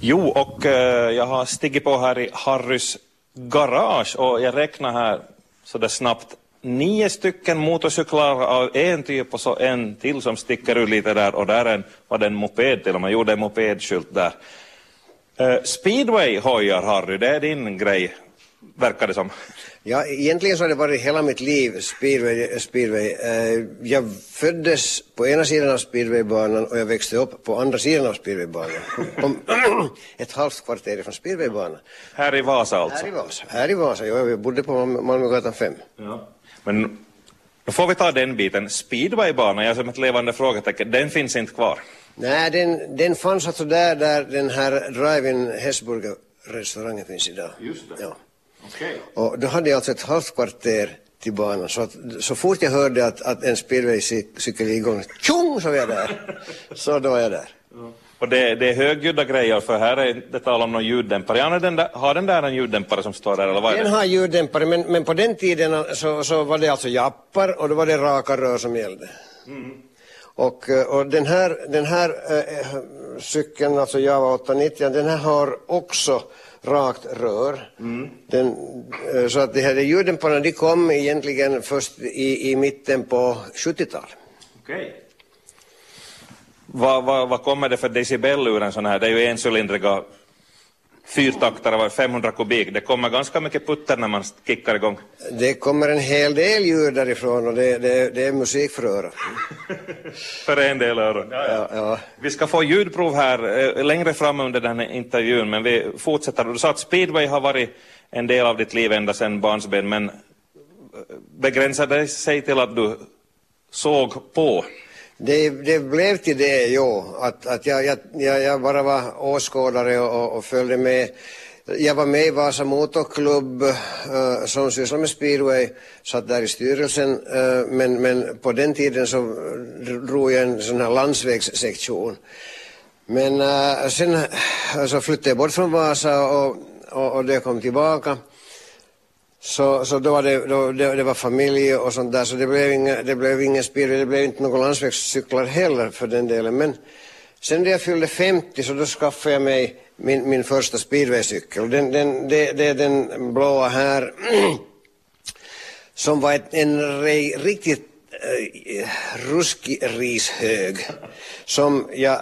Jo, och eh, jag har stigit på här i Harrys garage och jag räknar här sådär snabbt nio stycken motorcyklar av en typ och så en till som sticker ut lite där och där en, var det en moped till och med, gjorde en mopedskylt där. Eh, speedway-hojar Harry, det är din grej, verkar det som. Ja, egentligen så har det varit hela mitt liv speedway. speedway. Eh, jag föddes på ena sidan av speedwaybanan och jag växte upp på andra sidan av speedwaybanan. Ett halvt kvarter från speedwaybanan. Här i Vasa alltså? Här i Vasa, här i Vasa. Ja, jag bodde på Malmögatan 5. Ja. Men då får vi ta den biten. Speedwaybanan, jag som ett levande frågetecken, den finns inte kvar. Nej, den, den fanns alltså där, där den här Drive-In Hässburger-restaurangen finns idag. Just det. Ja. Okay. Och då hade jag alltså ett halvt kvarter till banan. Så, att, så fort jag hörde att, att en speedwaycykel är igång, tjong så var jag där. Så då var jag där. Ja. Och det, det är högljudda grejer, för här är det tal om någon ljuddämpare. Ja, den där, har den där en ljuddämpare som står där, eller vad är Den det? har ljuddämpare, men, men på den tiden så, så var det alltså jappar och då var det raka rör som gällde. Mm. Och, och den här, den här äh, cykeln, alltså Java 890, den här har också rakt rör. Mm. Den, äh, så att de här ljuddämparna de kom egentligen först i, i mitten på 70-talet. Okay. Vad, vad, vad kommer det för decibel ur en sån här? Det är ju encylindriga fyrtaktare var 500 kubik. Det kommer ganska mycket putter när man kickar igång. Det kommer en hel del ljud därifrån och det, det, det är musik för örat. för en del öron. Ja, ja. Ja, Vi ska få ljudprov här eh, längre fram under den här intervjun, men vi fortsätter. Du sa att speedway har varit en del av ditt liv ända sedan barnsben, men eh, begränsade sig till att du såg på? Det, det blev till det, jo, att, att jag, jag, jag bara var åskådare och, och följde med. Jag var med i Vasa Motorklubb uh, som sysslar med speedway, satt där i styrelsen, uh, men, men på den tiden så drog jag en sån här landsvägssektion. Men uh, sen så flyttade jag bort från Vasa och, och, och det kom tillbaka så, så då var det, då, det, det, var familj och sånt där så det blev inga, det blev ingen speedway, det blev inte några landsvägscyklar heller för den delen. Men sen när jag fyllde 50 så då skaffade jag mig min, min första speedwaycykel. Den, den, det, det är den blåa här som var ett, en riktigt Eh, ruskig rishög som jag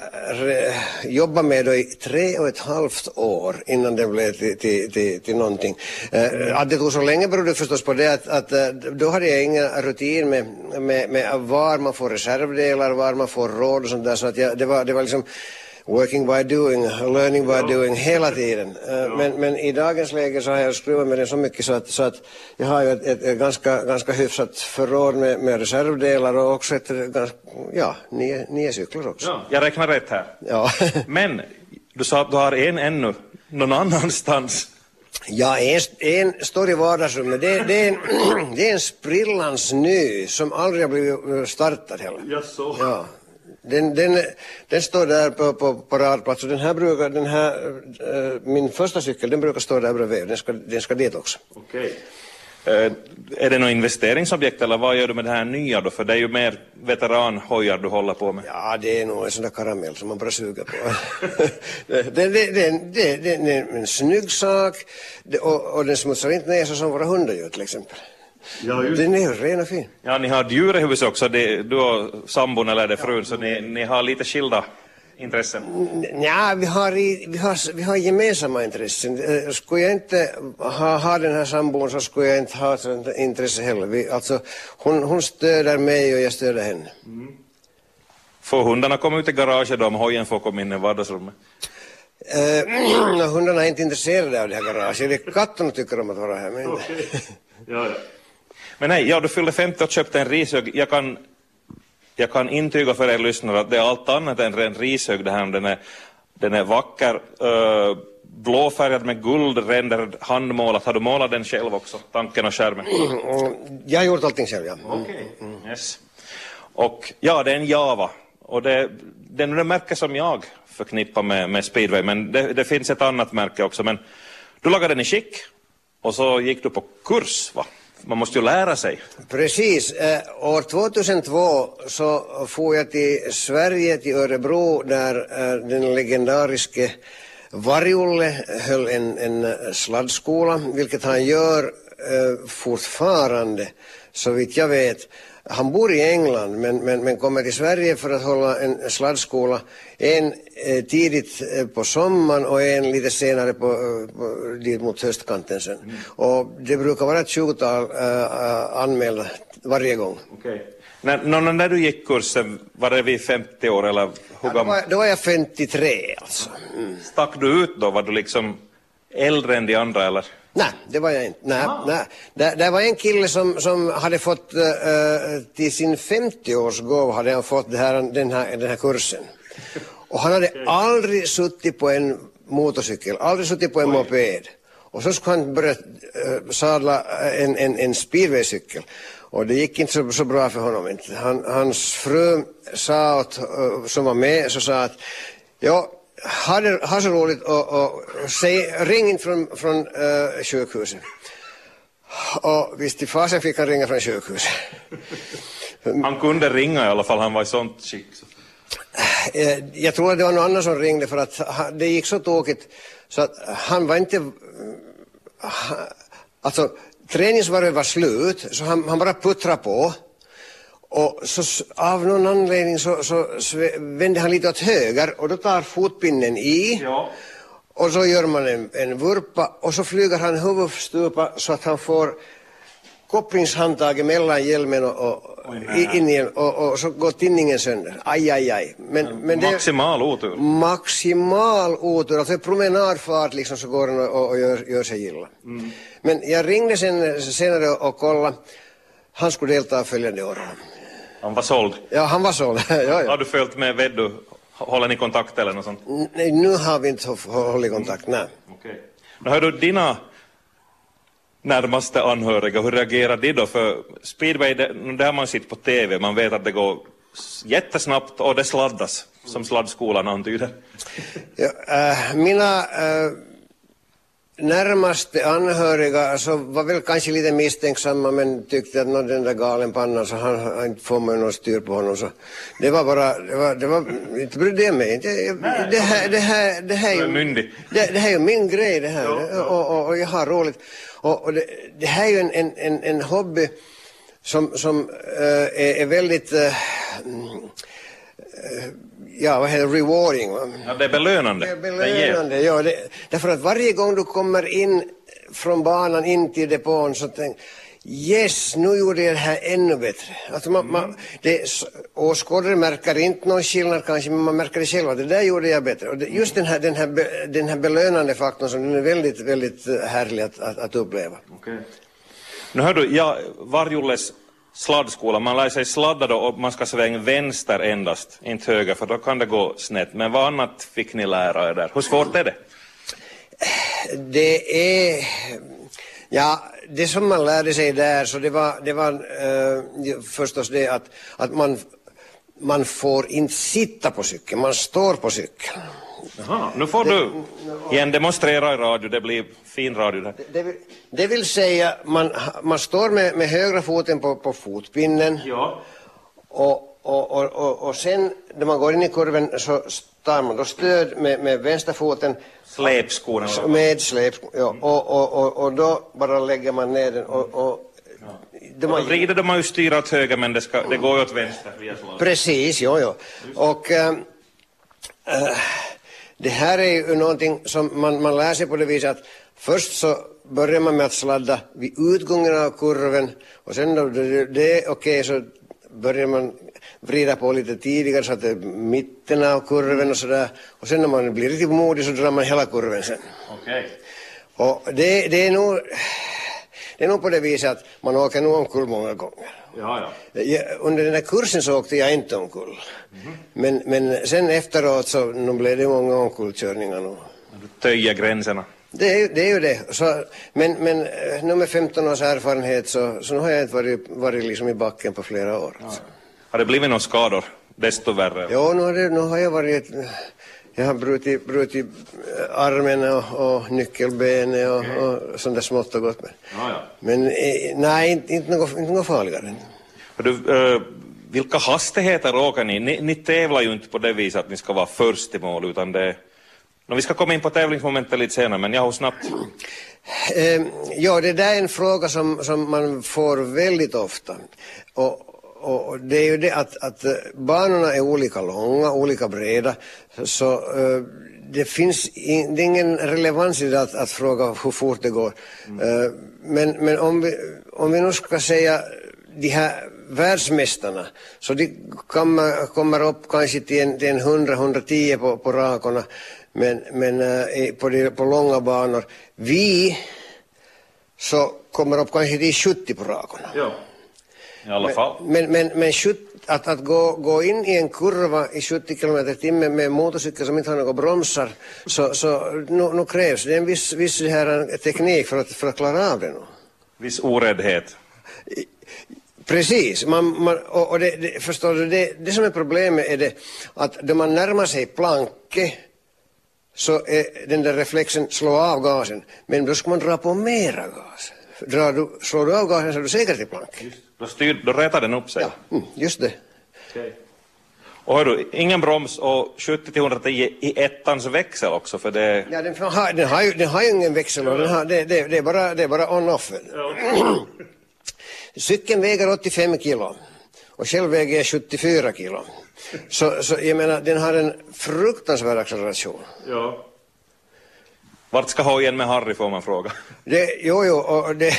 jobbade med då i tre och ett halvt år innan det blev till, till, till, till någonting. Eh, att det tog så länge berodde förstås på det att, att eh, då hade jag ingen rutin med, med, med var man får reservdelar, var man får råd och sånt där så att jag, det, var, det var liksom working by doing, learning by ja. doing hela tiden. Ja. Men, men i dagens läge så har jag skruvat med den så mycket så att, så att jag har ju ett, ett, ett ganska, ganska hyfsat förråd med, med reservdelar och också ett, ja, nio, nio cyklar också. Ja, jag räknar rätt här. Ja. men du sa att du har en ännu någon annanstans. Ja, en, en står i vardagsrummet. Det, det, är en, det är en sprillans ny som aldrig har blivit startad heller. Jaså? Ja. Den, den, den står där på, på, på radplats och den här brukar, den här, äh, min första cykel, den brukar stå där bredvid. Den ska, den ska dit också. Okej. Äh, är det något investeringsobjekt eller vad gör du med det här nya då? För det är ju mer veteranhojar du håller på med. Ja, det är nog en sån där karamell som man bara suger på. det, det, det, det, det, det är en snygg sak och, och den smutsar inte ner sig som våra hundar gör till exempel. Ja, just. Den är ren och fin. Ja, ni har djur i huset också, det, du och sambon eller det frun, så ni, ni har lite skilda intressen? Ja, vi har, vi har, vi har gemensamma intressen. Skulle jag inte ha, ha den här sambon så skulle jag inte ha sånt intresse heller. Vi, alltså, hon, hon stöder mig och jag stöder henne. Mm. Får hundarna komma ut i garaget då om hojen får komma in i vardagsrummet? Uh, hundarna är inte intresserade av det här garaget. Det är katterna tycker om att vara här. Men... Okay. Ja, ja. Men nej, ja, du fyllde 50 och köpte en rishög. Jag kan, jag kan intyga för er lyssnare att det är allt annat än en rishög det här. Den är, den är vacker, uh, blåfärgad med guldränder, handmålat. Har du målat den själv också, tanken och skärmen? Mm, jag har gjort allting själv, ja. Okej, okay. mm. yes. Och ja, det är en Java. Och det, det är det märke som jag förknippar med, med speedway, men det, det finns ett annat märke också. Men du lagade den i skick och så gick du på kurs, va? Man måste ju lära sig. Precis. Eh, år 2002 så får jag till Sverige, till Örebro, där eh, den legendariske Varjulle höll en, en eh, sladdskola, vilket han gör eh, fortfarande, så vitt jag vet. Han bor i England men, men, men kommer till Sverige för att hålla en sladdskola. En eh, tidigt eh, på sommaren och en lite senare på, eh, på, dit mot höstkanten sen. Mm. Och det brukar vara ett tjugotal eh, anmälda varje gång. Okay. När, när du gick kursen, var det vid 50 år eller hur ja, då, var, då var jag 53 alltså. Mm. Stack du ut då? Var du liksom äldre än de andra eller? Nej, det var jag inte. Nej, ah. nej. Det, det var en kille som, som hade fått uh, till sin 50-årsgåva hade han fått här, den, här, den här kursen. Och han hade aldrig suttit på en motorcykel, aldrig suttit på en Oj. moped. Och så skulle han börja uh, sadla en, en, en speedwaycykel. Och det gick inte så, så bra för honom. Han, hans fru sa åt, uh, som var med, så sa att ja, ha, det, ha så roligt och, och säg, ring in från, från uh, sjukhuset. Och visst i fasen fick han ringa från sjukhuset. Han kunde ringa i alla fall, han var i sånt skick. Eh, jag tror att det var någon annan som ringde för att det gick så tokigt så att han var inte... Alltså, träningsvarvet var slut så han, han bara puttrade på. Och så av någon anledning så, så, så vände han lite åt höger och då tar fotpinnen i. Ja. Och så gör man en, en vurpa och så flyger han huvudstupa så att han får kopplingshandtaget mellan hjälmen och, och Oj, in igen och, och, så går tinningen sönder. Aj, aj, aj. Men, men det, maximal otur. Maximal otur. Alltså promenadfart liksom så går den och, och gör, gör sig illa. Mm. Men jag ringde sen, senare och kollade. Han skulle delta följande år. Han var såld? Ja, han var såld. ja, ja. Har du följt med Veddu? Håller ni kontakt eller något sånt? Nej, nu har vi inte hållit kontakt, nej. Okej. Okay. Hör du, dina närmaste anhöriga, hur reagerar de då? För speedway, det, har man sett på TV, man vet att det går jättesnabbt och det sladdas, som sladdskolan antyder. Ja, äh, mina äh, närmaste anhöriga alltså, var väl kanske lite misstänksamma men tyckte att den där galenpannan så han, han får man någon styr på honom så det var bara, det var, det var inte brydde jag mig inte. Det, här, det här, det här är ju, det, det här är ju min grej det här. Och, och, och, jag har roligt och, och det, det, här är ju en, en, en, en hobby som, som äh, är, är, väldigt äh, ja, vad heter rewarding. Ja, det är belönande. Det är belönande, det ja. Det, därför att varje gång du kommer in från banan in till depån så tänk Yes, nu gjorde jag det här ännu bättre. Alltså man, mm. man, åskådare märker inte någon skillnad kanske, men man märker det själv att det där gjorde jag bättre. Och det, just den här, den, här, den här belönande faktorn som är väldigt, väldigt eh, härlig att, att, att uppleva. Okay. Nu hör du, ja, Varjulles sladdskola, man lär sig sladda då och man ska svänga vänster endast, inte höger, för då kan det gå snett. Men vad annat fick ni lära er där? Hur svårt är det? Det är... Ja, det som man lärde sig där, så det var, det var uh, förstås det att, att man, man får inte sitta på cykeln, man står på cykeln. Jaha, nu får du igen demonstrera i radio, det blir fin radio där. Det, det, det vill säga, man, man står med, med högra foten på, på fotpinnen ja. och, och, och, och, och sen när man går in i kurven så tar man då stöd med, med vänsterfoten. Släpskon? Med släpskon, ja. Mm. Och, och, och, och då bara lägger man ner den och, och de har... vrider de man ju styra åt höger men det, ska, det går ju åt vänster Precis, jo, jo. Och äh, äh, det här är ju någonting som man, man lär sig på det viset att först så börjar man med att sladda vid utgången av kurven och sen då det, är okej okay, så börjar man vrida på lite tidigare så att det är mitten av kurven och sådär. Och sen när man blir riktigt modig så drar man hela kurven sen. Okay. Och det, det är nog det är nog på det viset att man åker nog omkull många gånger. Ja, ja. under den här kursen så åkte jag inte omkull. Mm. Men, men sen efteråt så nu blev det många omkullkörningar. Nu. Du töjer gränserna. Det är, det är ju det. Så, men, men eh, nu med 15 års erfarenhet så, så nu har jag inte varit, varit liksom i backen på flera år. Ja. Har det blivit några skador? Desto värre? Jo, nu har, det, nu har jag varit jag har brutit, brutit eh, armen och, och nyckelbenet och, okay. och sånt där smått och gott. Men, ja, ja. men eh, nej, inte, inte, något, inte något farligare. Du, äh, vilka hastigheter åker ni? ni? Ni tävlar ju inte på det viset att ni ska vara först i mål utan det No, vi ska komma in på tävlingsmomentet lite senare, men jag har snabbt. Eh, ja, det där är en fråga som, som man får väldigt ofta. Och, och det är ju det att, att eh, banorna är olika långa, olika breda, så eh, det finns in, det är ingen relevans i det att, att fråga hur fort det går. Mm. Eh, men men om, vi, om vi nu ska säga de här världsmästarna, så de kommer, kommer upp kanske till en, till en 100-110 på, på rakorna, men, men på, de, på långa banor. Vi så kommer upp kanske till 70 på rakorna. Ja, i alla fall. Men, men, men, men 70, att, att gå, gå in i en kurva i 70 km timme med motorcykel som inte har några bromsar, så, så nu, nu krävs det en viss, viss här teknik för att, för att klara av det. Nu. Viss oräddhet. Precis, man, man, och, och det, det, förstår du, det, det som är problemet är det att då man närmar sig planket så är den där reflexen slå av gasen, men då ska man dra på mera gas. Drar du, slår du av gasen så är du säkert i planket. Då, styr, då rätar den upp sig? Ja, mm, just det. Okay. Och hördu, ingen broms och 70-110 i ettans växel också för det... Ja, den har, den har, ju, den har ju ingen växel och den har, det, det, det är bara, det är bara on-off. Ja. Cykeln väger 85 kilo och själv väger jag 74 kilo. Så, så jag menar, den har en fruktansvärd acceleration. Ja. Vart ska hojen med Harry får man fråga. Det, jo, jo, och det,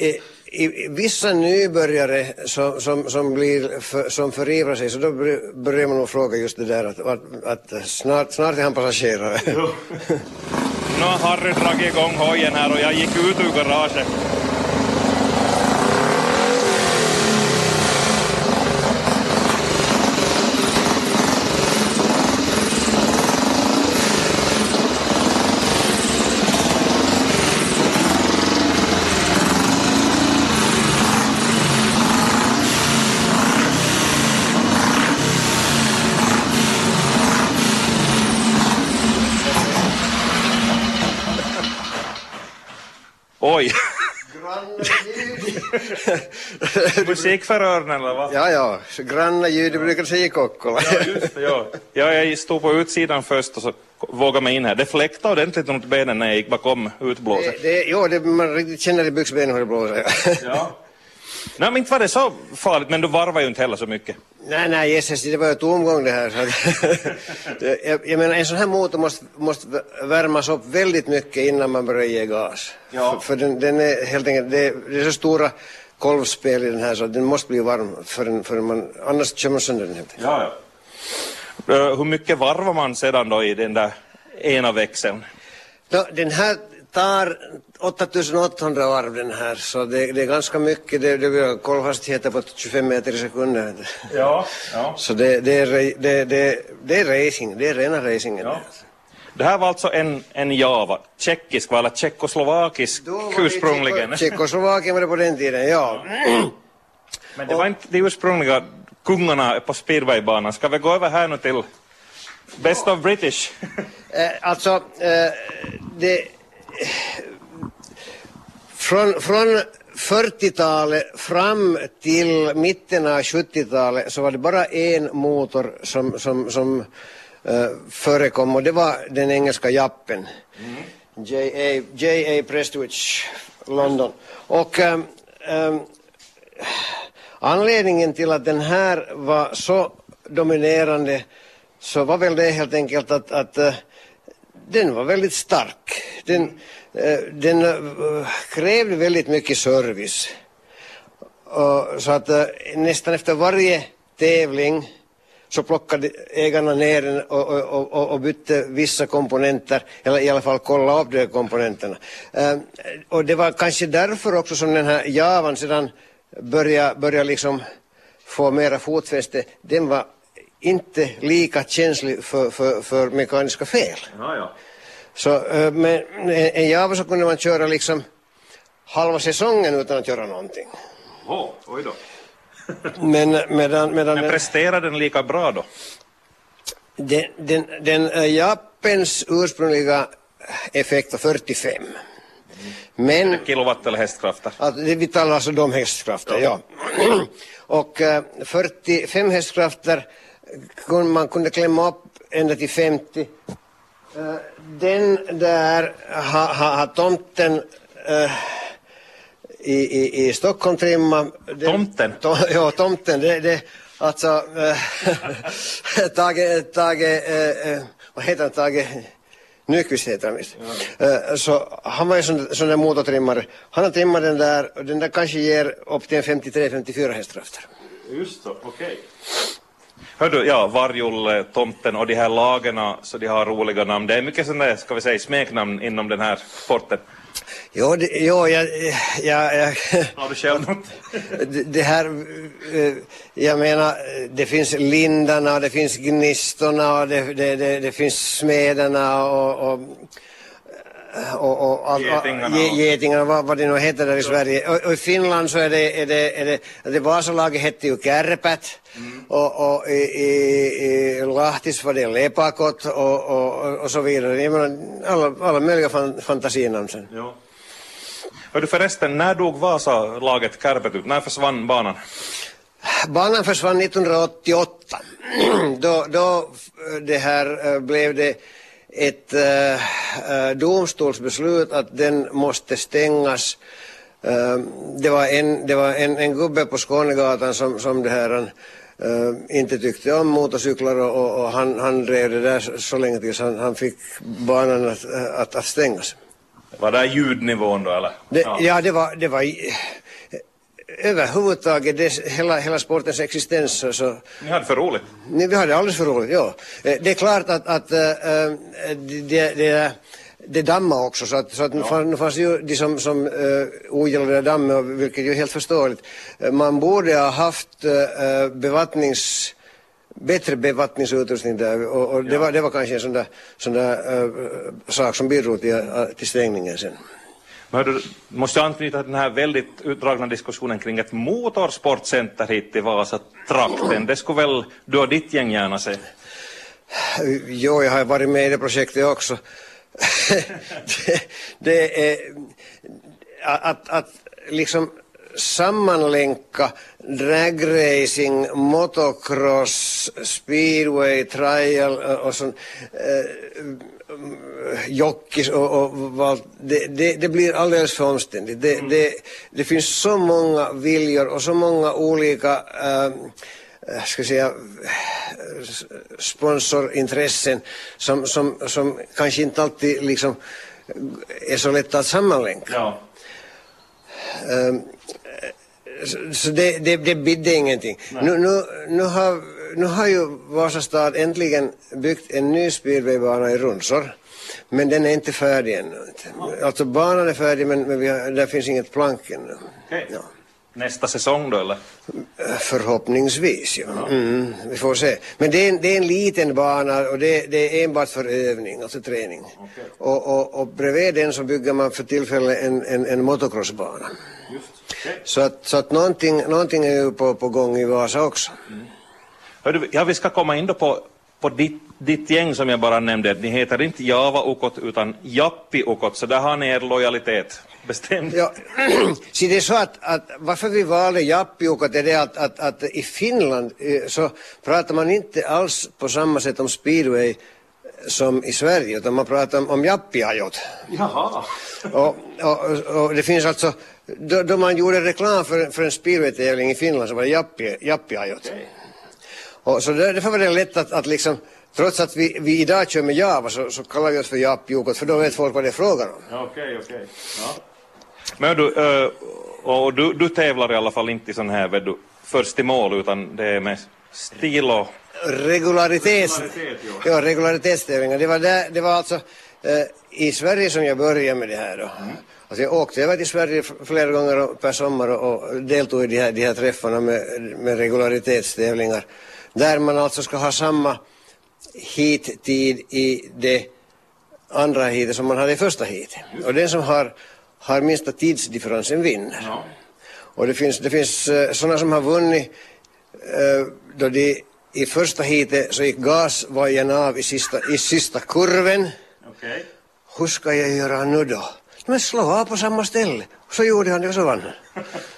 i, vissa nybörjare som, som, som, blir för, som förivrar sig så då börjar man nog fråga just det där att, att, att snart, snart är han passagerare. Nu har Harry dragit igång hojen här och jag gick ut ur garaget. Oj! Musik för öronen eller vad? Ja, ja, granna ljud, det brukar säga Kokkola. ja, just det, ja. ja. Jag stod på utsidan först och så vågade mig in här. Det fläktade ordentligt mot benen när jag gick bakom utblåset. Det, det, jo, det, man riktigt känner i byxbenen hur det blåser. ja. Nej, men inte var det så farligt, men du varvar ju inte heller så mycket. Nej, nej, Jesus, det var ju tomgång det här. Så att, jag, jag menar, en sån här motor måste, måste värmas upp väldigt mycket innan man börjar ge gas. Ja. För, för den, den, är helt enkelt, det, det är så stora kolvspel i den här så den måste bli varm förrän, förrän man, annars kör man sönder den helt enkelt. Ja, ja. Uh, hur mycket varvar man sedan då i den där ena växeln? No, den här tar 8800 varv den här, så det, det är ganska mycket. Det, det blir kolvhastigheter på 25 meter i sekunden. Ja, ja. Så det, det, är, det, det, det är racing, det är rena racingen. Ja. Det här var alltså en, en Java, tjeckisk eller tjeckoslovakisk ursprungligen? Tjeckoslovakien var det på den tiden, ja. Men det var inte de ursprungliga kungarna på speedwaybanan. Ska vi gå över här nu till Best of British? eh, alltså, eh, det från, från 40-talet fram till mitten av 70-talet så var det bara en motor som, som, som uh, förekom och det var den engelska Jappen. Mm. J.A. Prestwich, London. Och um, um, anledningen till att den här var så dominerande så var väl det helt enkelt att, att uh, den var väldigt stark. Den, eh, den eh, krävde väldigt mycket service. så att eh, nästan efter varje tävling så plockade ägarna ner den och, och, och, och, bytte vissa komponenter, eller i alla fall kollade upp de komponenterna. och det var kanske därför också som den här Javan sedan började, började liksom få mera fotfäste. Den var inte lika känslig för, för, för mekaniska fel. Ja, ja. Så eh, med en Java så kunde man köra liksom halva säsongen utan att göra någonting. Oh, oj då. men, medan, medan men presterade den lika bra då? Den, den, den uh, Japens ursprungliga effekt var 45. Mm. Men, Kilowatt eller hästkrafter? Alltså, vi talar alltså de hästkrafter, ja. ja. Och uh, 45 hästkrafter man kunde klämma upp ända till 50 Eh, Den där har ha, ha tomten eh, i, i, i Stockholm trimma. Den, Tomten? To, ja, tomten. Det, det, alltså, äh, Tage, Tage äh, äh, vad heter han, Tage Nyqvist heter han visst. Äh, så han var ju sån, sån där motortrimmare. Han har trimmat den där och den där kanske ger upp till en 53-54 hästkrafter. Just så, okej. Hördu, ja, Varjulle, Tomten och de här lagarna, så de har roliga namn. Det är mycket sådana där, ska vi säga, smeknamn inom den här sporten. Jo, det, jo jag, jag, jag Har du själv något? det, här, eh, jag menar, det finns lindarna det finns gnistorna det, det, det, det finns smederna och, och och, och, all- Getingarna getingarna, vad, vad det nu heter där i Sverige. Och, och i Finland så är det, är det, är det, det Vasalaget hette ju Kärpät och, och i, i, i Lahtis var det Lepakot och, och, och så vidare. Jag menar, alla, alla möjliga fan, fantasinamn sen. Ja. Hördu förresten, när dog Vasa-laget Kärpät ut? När försvann banan? Banan försvann 1988. då, då eh, det här eh, blev det ett äh, domstolsbeslut att den måste stängas. Äh, det var en, det var en, en gubbe på Skånegatan som, som det här äh, inte tyckte om motorcyklar och, och, och han, han drev det där så, så länge tills han, han fick banan att, att, att stängas. Var det ljudnivån då eller? Det, ja. det var, det var överhuvudtaget det, hela, hela sportens existens så, så Ni hade för roligt. Nej, vi hade alldeles för roligt, ja. Eh, Det är klart att, att äh, det, det, det dammade också, så att, så att nu, fann, nu fanns ju de som, som äh, ogillade dammet, och vilket ju är helt förståeligt. Man borde ha haft äh, bevattnings bättre bevattningsutrustning där och, och det, var, det var kanske en sån där, sån där äh, sak som bidrog till, till stängningen sen. Men hördu, måste jag anknyta till den här väldigt utdragna diskussionen kring ett motorsportcenter hit i Vasatrakten. Det skulle väl du och ditt gäng gärna se? Jo, jag har varit med i det projektet också. det, det är att, att liksom sammanlänka dragracing, motocross, speedway, trial och sånt. Eh, Eh, jockeys och, och vad, det, det, det blir alldeles för omständigt. Det, det, det finns så många viljor och så många olika äh, ska säga, sponsorintressen som, som, som kanske inte alltid liksom är så lätta att sammanlänka. Ja. Så- Så det, det, det bidde ingenting. Nu, nu, nu, har, nu har ju Vasastad äntligen byggt en ny speedwaybana i Rundsor. Men den är inte färdig ännu. Alltså banan är färdig men, men har, där finns inget plank ännu. Okej. Ja. Nästa säsong då eller? Förhoppningsvis, ja. Mm, vi får se. Men det är, en, det är en liten bana och det, det är enbart för övning, alltså träning. Och, och, och bredvid den så bygger man för tillfället en, en, en motocrossbana. Okay. Så att, så att någonting, någonting är ju på, på gång i Vasa också. Hördu, ja, vi ska komma in då på, på ditt, ditt gäng som jag bara nämnde. Ni heter inte Java-ukot utan Jappi-ukot, så där har ni er lojalitet bestämd. Ja, så det är så att, att varför vi valde Jappiukot är det att, att, att i Finland eh, så pratar man inte alls på samma sätt om speedway som i Sverige, utan man pratar om, om Jappiajot. Jaha. Och, och, och det finns alltså, då, då man gjorde reklam för, för en speedway-tävling i Finland så var det Jappi, Jappiajot. Och så där, därför var det lätt att, att liksom, trots att vi, vi idag kör med Java så, så kallar vi oss för Jappiukot för då vet folk vad det är frågan om. Okej, okej. Ja. Men du, eh, och du, du tävlar i alla fall inte i sån här vet du, först i mål utan det är med stil och... Regularitets, Regularitet, jo. ja, regularitetstävlingar. Det var, där, det var alltså eh, i Sverige som jag började med det här. Då. Alltså jag åkte över till Sverige flera gånger per sommar och, och deltog i de här, de här träffarna med, med regularitetstävlingar. Där man alltså ska ha samma hittid i det andra heatet som man hade i första heatet. Och den som har, har minsta tidsdifferensen vinner. Ja. Och det finns, det finns uh, sådana som har vunnit eh, då de i första heatet så gick gasvajern av i sista, i sista kurven. Okej. Hur ska jag göra nu då? Men slå av på samma ställe. Så gjorde han det och så vann han.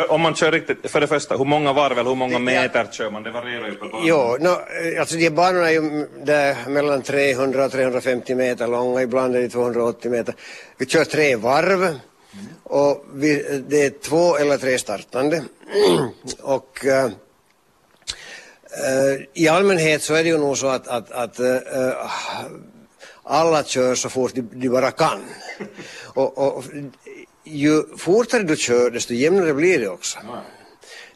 Ja. Om man kör riktigt, för det första, hur många varv eller hur många meter kör man? Det varierar ju på banan. Jo, no, alltså de banorna är ju där mellan 300 och 350 meter långa, ibland är de 280 meter. Vi kör tre varv och vi, det är två eller tre startande. och uh, uh, i allmänhet så är det ju nog så att, att, att uh, alla kör så fort de, de bara kan. och, och ju fortare du kör desto jämnare blir det också.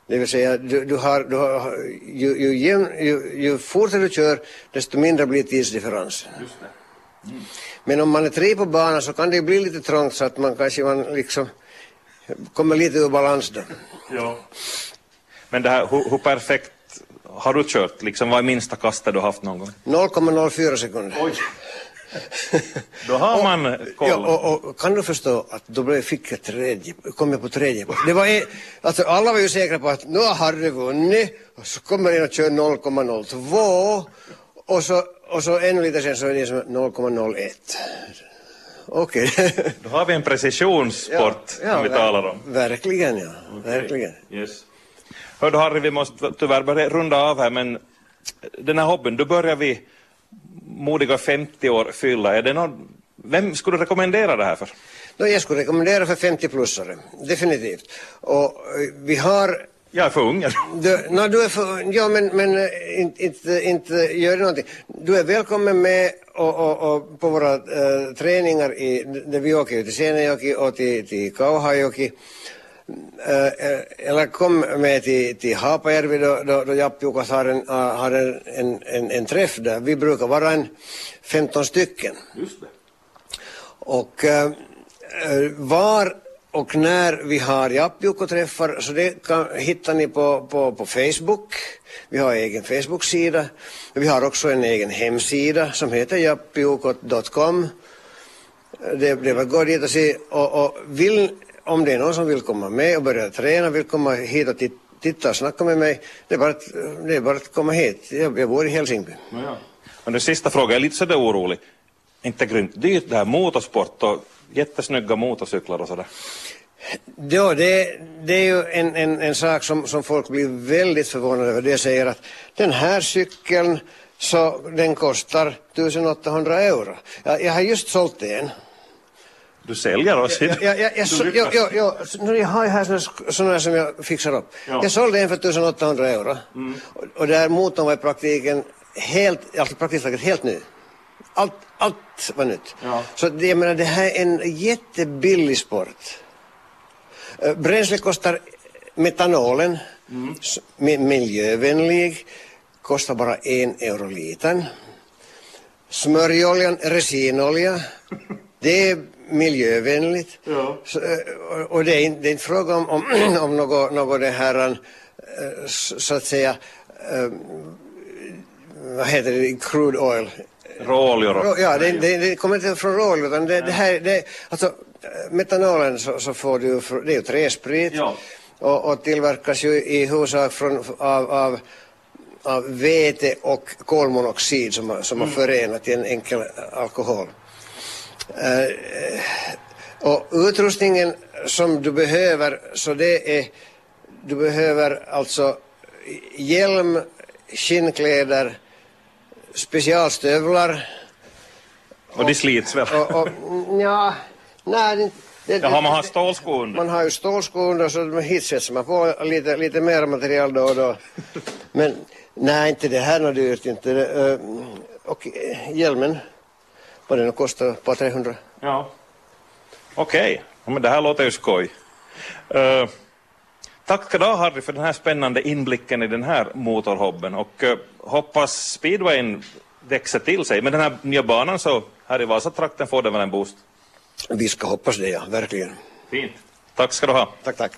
Det vill säga, du, du har, du har, ju, ju, jämn, ju, ju fortare du kör desto mindre blir tidsdifferensen. Mm. Men om man är tre på banan så kan det bli lite trångt så att man kanske man liksom kommer lite ur balans då. Ja. Men det här, hur, hur perfekt har du kört? Liksom, vad är minsta kastet du haft någon gång? 0,04 sekunder. Oj. Då har man koll. Ja, och, och, kan du förstå att då blev, fick jag tredje, kom jag på tredje Det var en, alltså alla var ju säkra på att nu har Harry vunnit och så kommer en och kör 0,02 och så, och så ännu lite sen så är det som 0,01. Okej. Okay. Då har vi en precisionssport ja, ja, som vi talar om. Verkligen ja, okay. verkligen. Yes. Hördu Harry, vi måste tyvärr börja runda av här men den här hobbyn, då börjar vi modiga 50 år fylla. Är det någon, vem skulle du rekommendera det här för? No, jag skulle rekommendera för 50-plussare, definitivt. Och eh, vi har jag är för ung. Du, no, du är för, ja, men, men eh, inte, inte, inte gör det någonting. Du är välkommen med och, och, och på våra äh, träningar i, där vi åker till Seinäjoki och till, till Kauhajoki. Eller kom med till, till Haapajärvi då, då, då Jappjukas har, en, har en, en, en, en träff där. Vi brukar vara en 15 stycken. Just det. Och äh, var och när vi har Jappjukko-träffar så det kan, hittar ni på, på, på Facebook. Vi har egen Facebook-sida. Vi har också en egen hemsida som heter jappjukko.com. Det, det var gå dit och se och, och vill, om det är någon som vill komma med och börja träna, vill komma hit och titta och snacka med mig, det är bara att, det är bara att komma hit. Jag, jag bor i Helsingby. Ja. Men den sista frågan, jag är lite sådär orolig. Inte grymt dyrt det här motorsport och jättesnygga motorcyklar och sådär. Ja, det, det är ju en, en, en sak som, som folk blir väldigt förvånade över. Det säger att den här cykeln så den kostar 1800 euro. Jag, jag har just sålt en. Du säljer oss? Ja, ja, ja, jag, så, ja, ja, ja, jag har här sådana som jag fixar upp. Ja. Jag sålde en för 1800 euro. Mm. Och, och där motorn var i praktiken helt, alltså praktiskt taget helt ny. Allt, allt var nytt. Ja. Så det, jag menar, det här är en jättebillig sport. Eh, bränsle kostar metanolen, mm. miljövänlig, kostar bara en euro litern. Smörjoljan, resinolja, det är miljövänligt. Ja. Så, eh, och det är, det är inte fråga om, om, om något, något det här, eh, så att säga, vad heter det, crude oil, Råoljor? Ja, det, det, det, kommer inte från råolja utan det, det här, det, alltså metanolen så, så får du, det är ju träsprit ja. och, och tillverkas ju i huvudsak från, av, av, av vete och kolmonoxid som, som mm. har förenat i en enkel alkohol. Uh, och utrustningen som du behöver, så det är, du behöver alltså hjälm, skinnkläder, specialstövlar. Och, de slits väl? Och, och, ja, nej, det, Jaha, man har stålskor Man har ju stålskor och så hit sätter man på lite, lite mer material då och då. Men nej, inte det här är något dyrt inte. Det, och hjälmen, vad den kostar, ett par 300. Ja. Okej, okay. men det här låter ju skoj. Uh, Tack ska du ha Harry för den här spännande inblicken i den här motorhobben och uh, hoppas speedwayen växer till sig. Med den här nya banan så här i Vasatrakten får den väl en boost? Vi ska hoppas det ja, verkligen. Fint. Tack ska du ha. Tack, tack.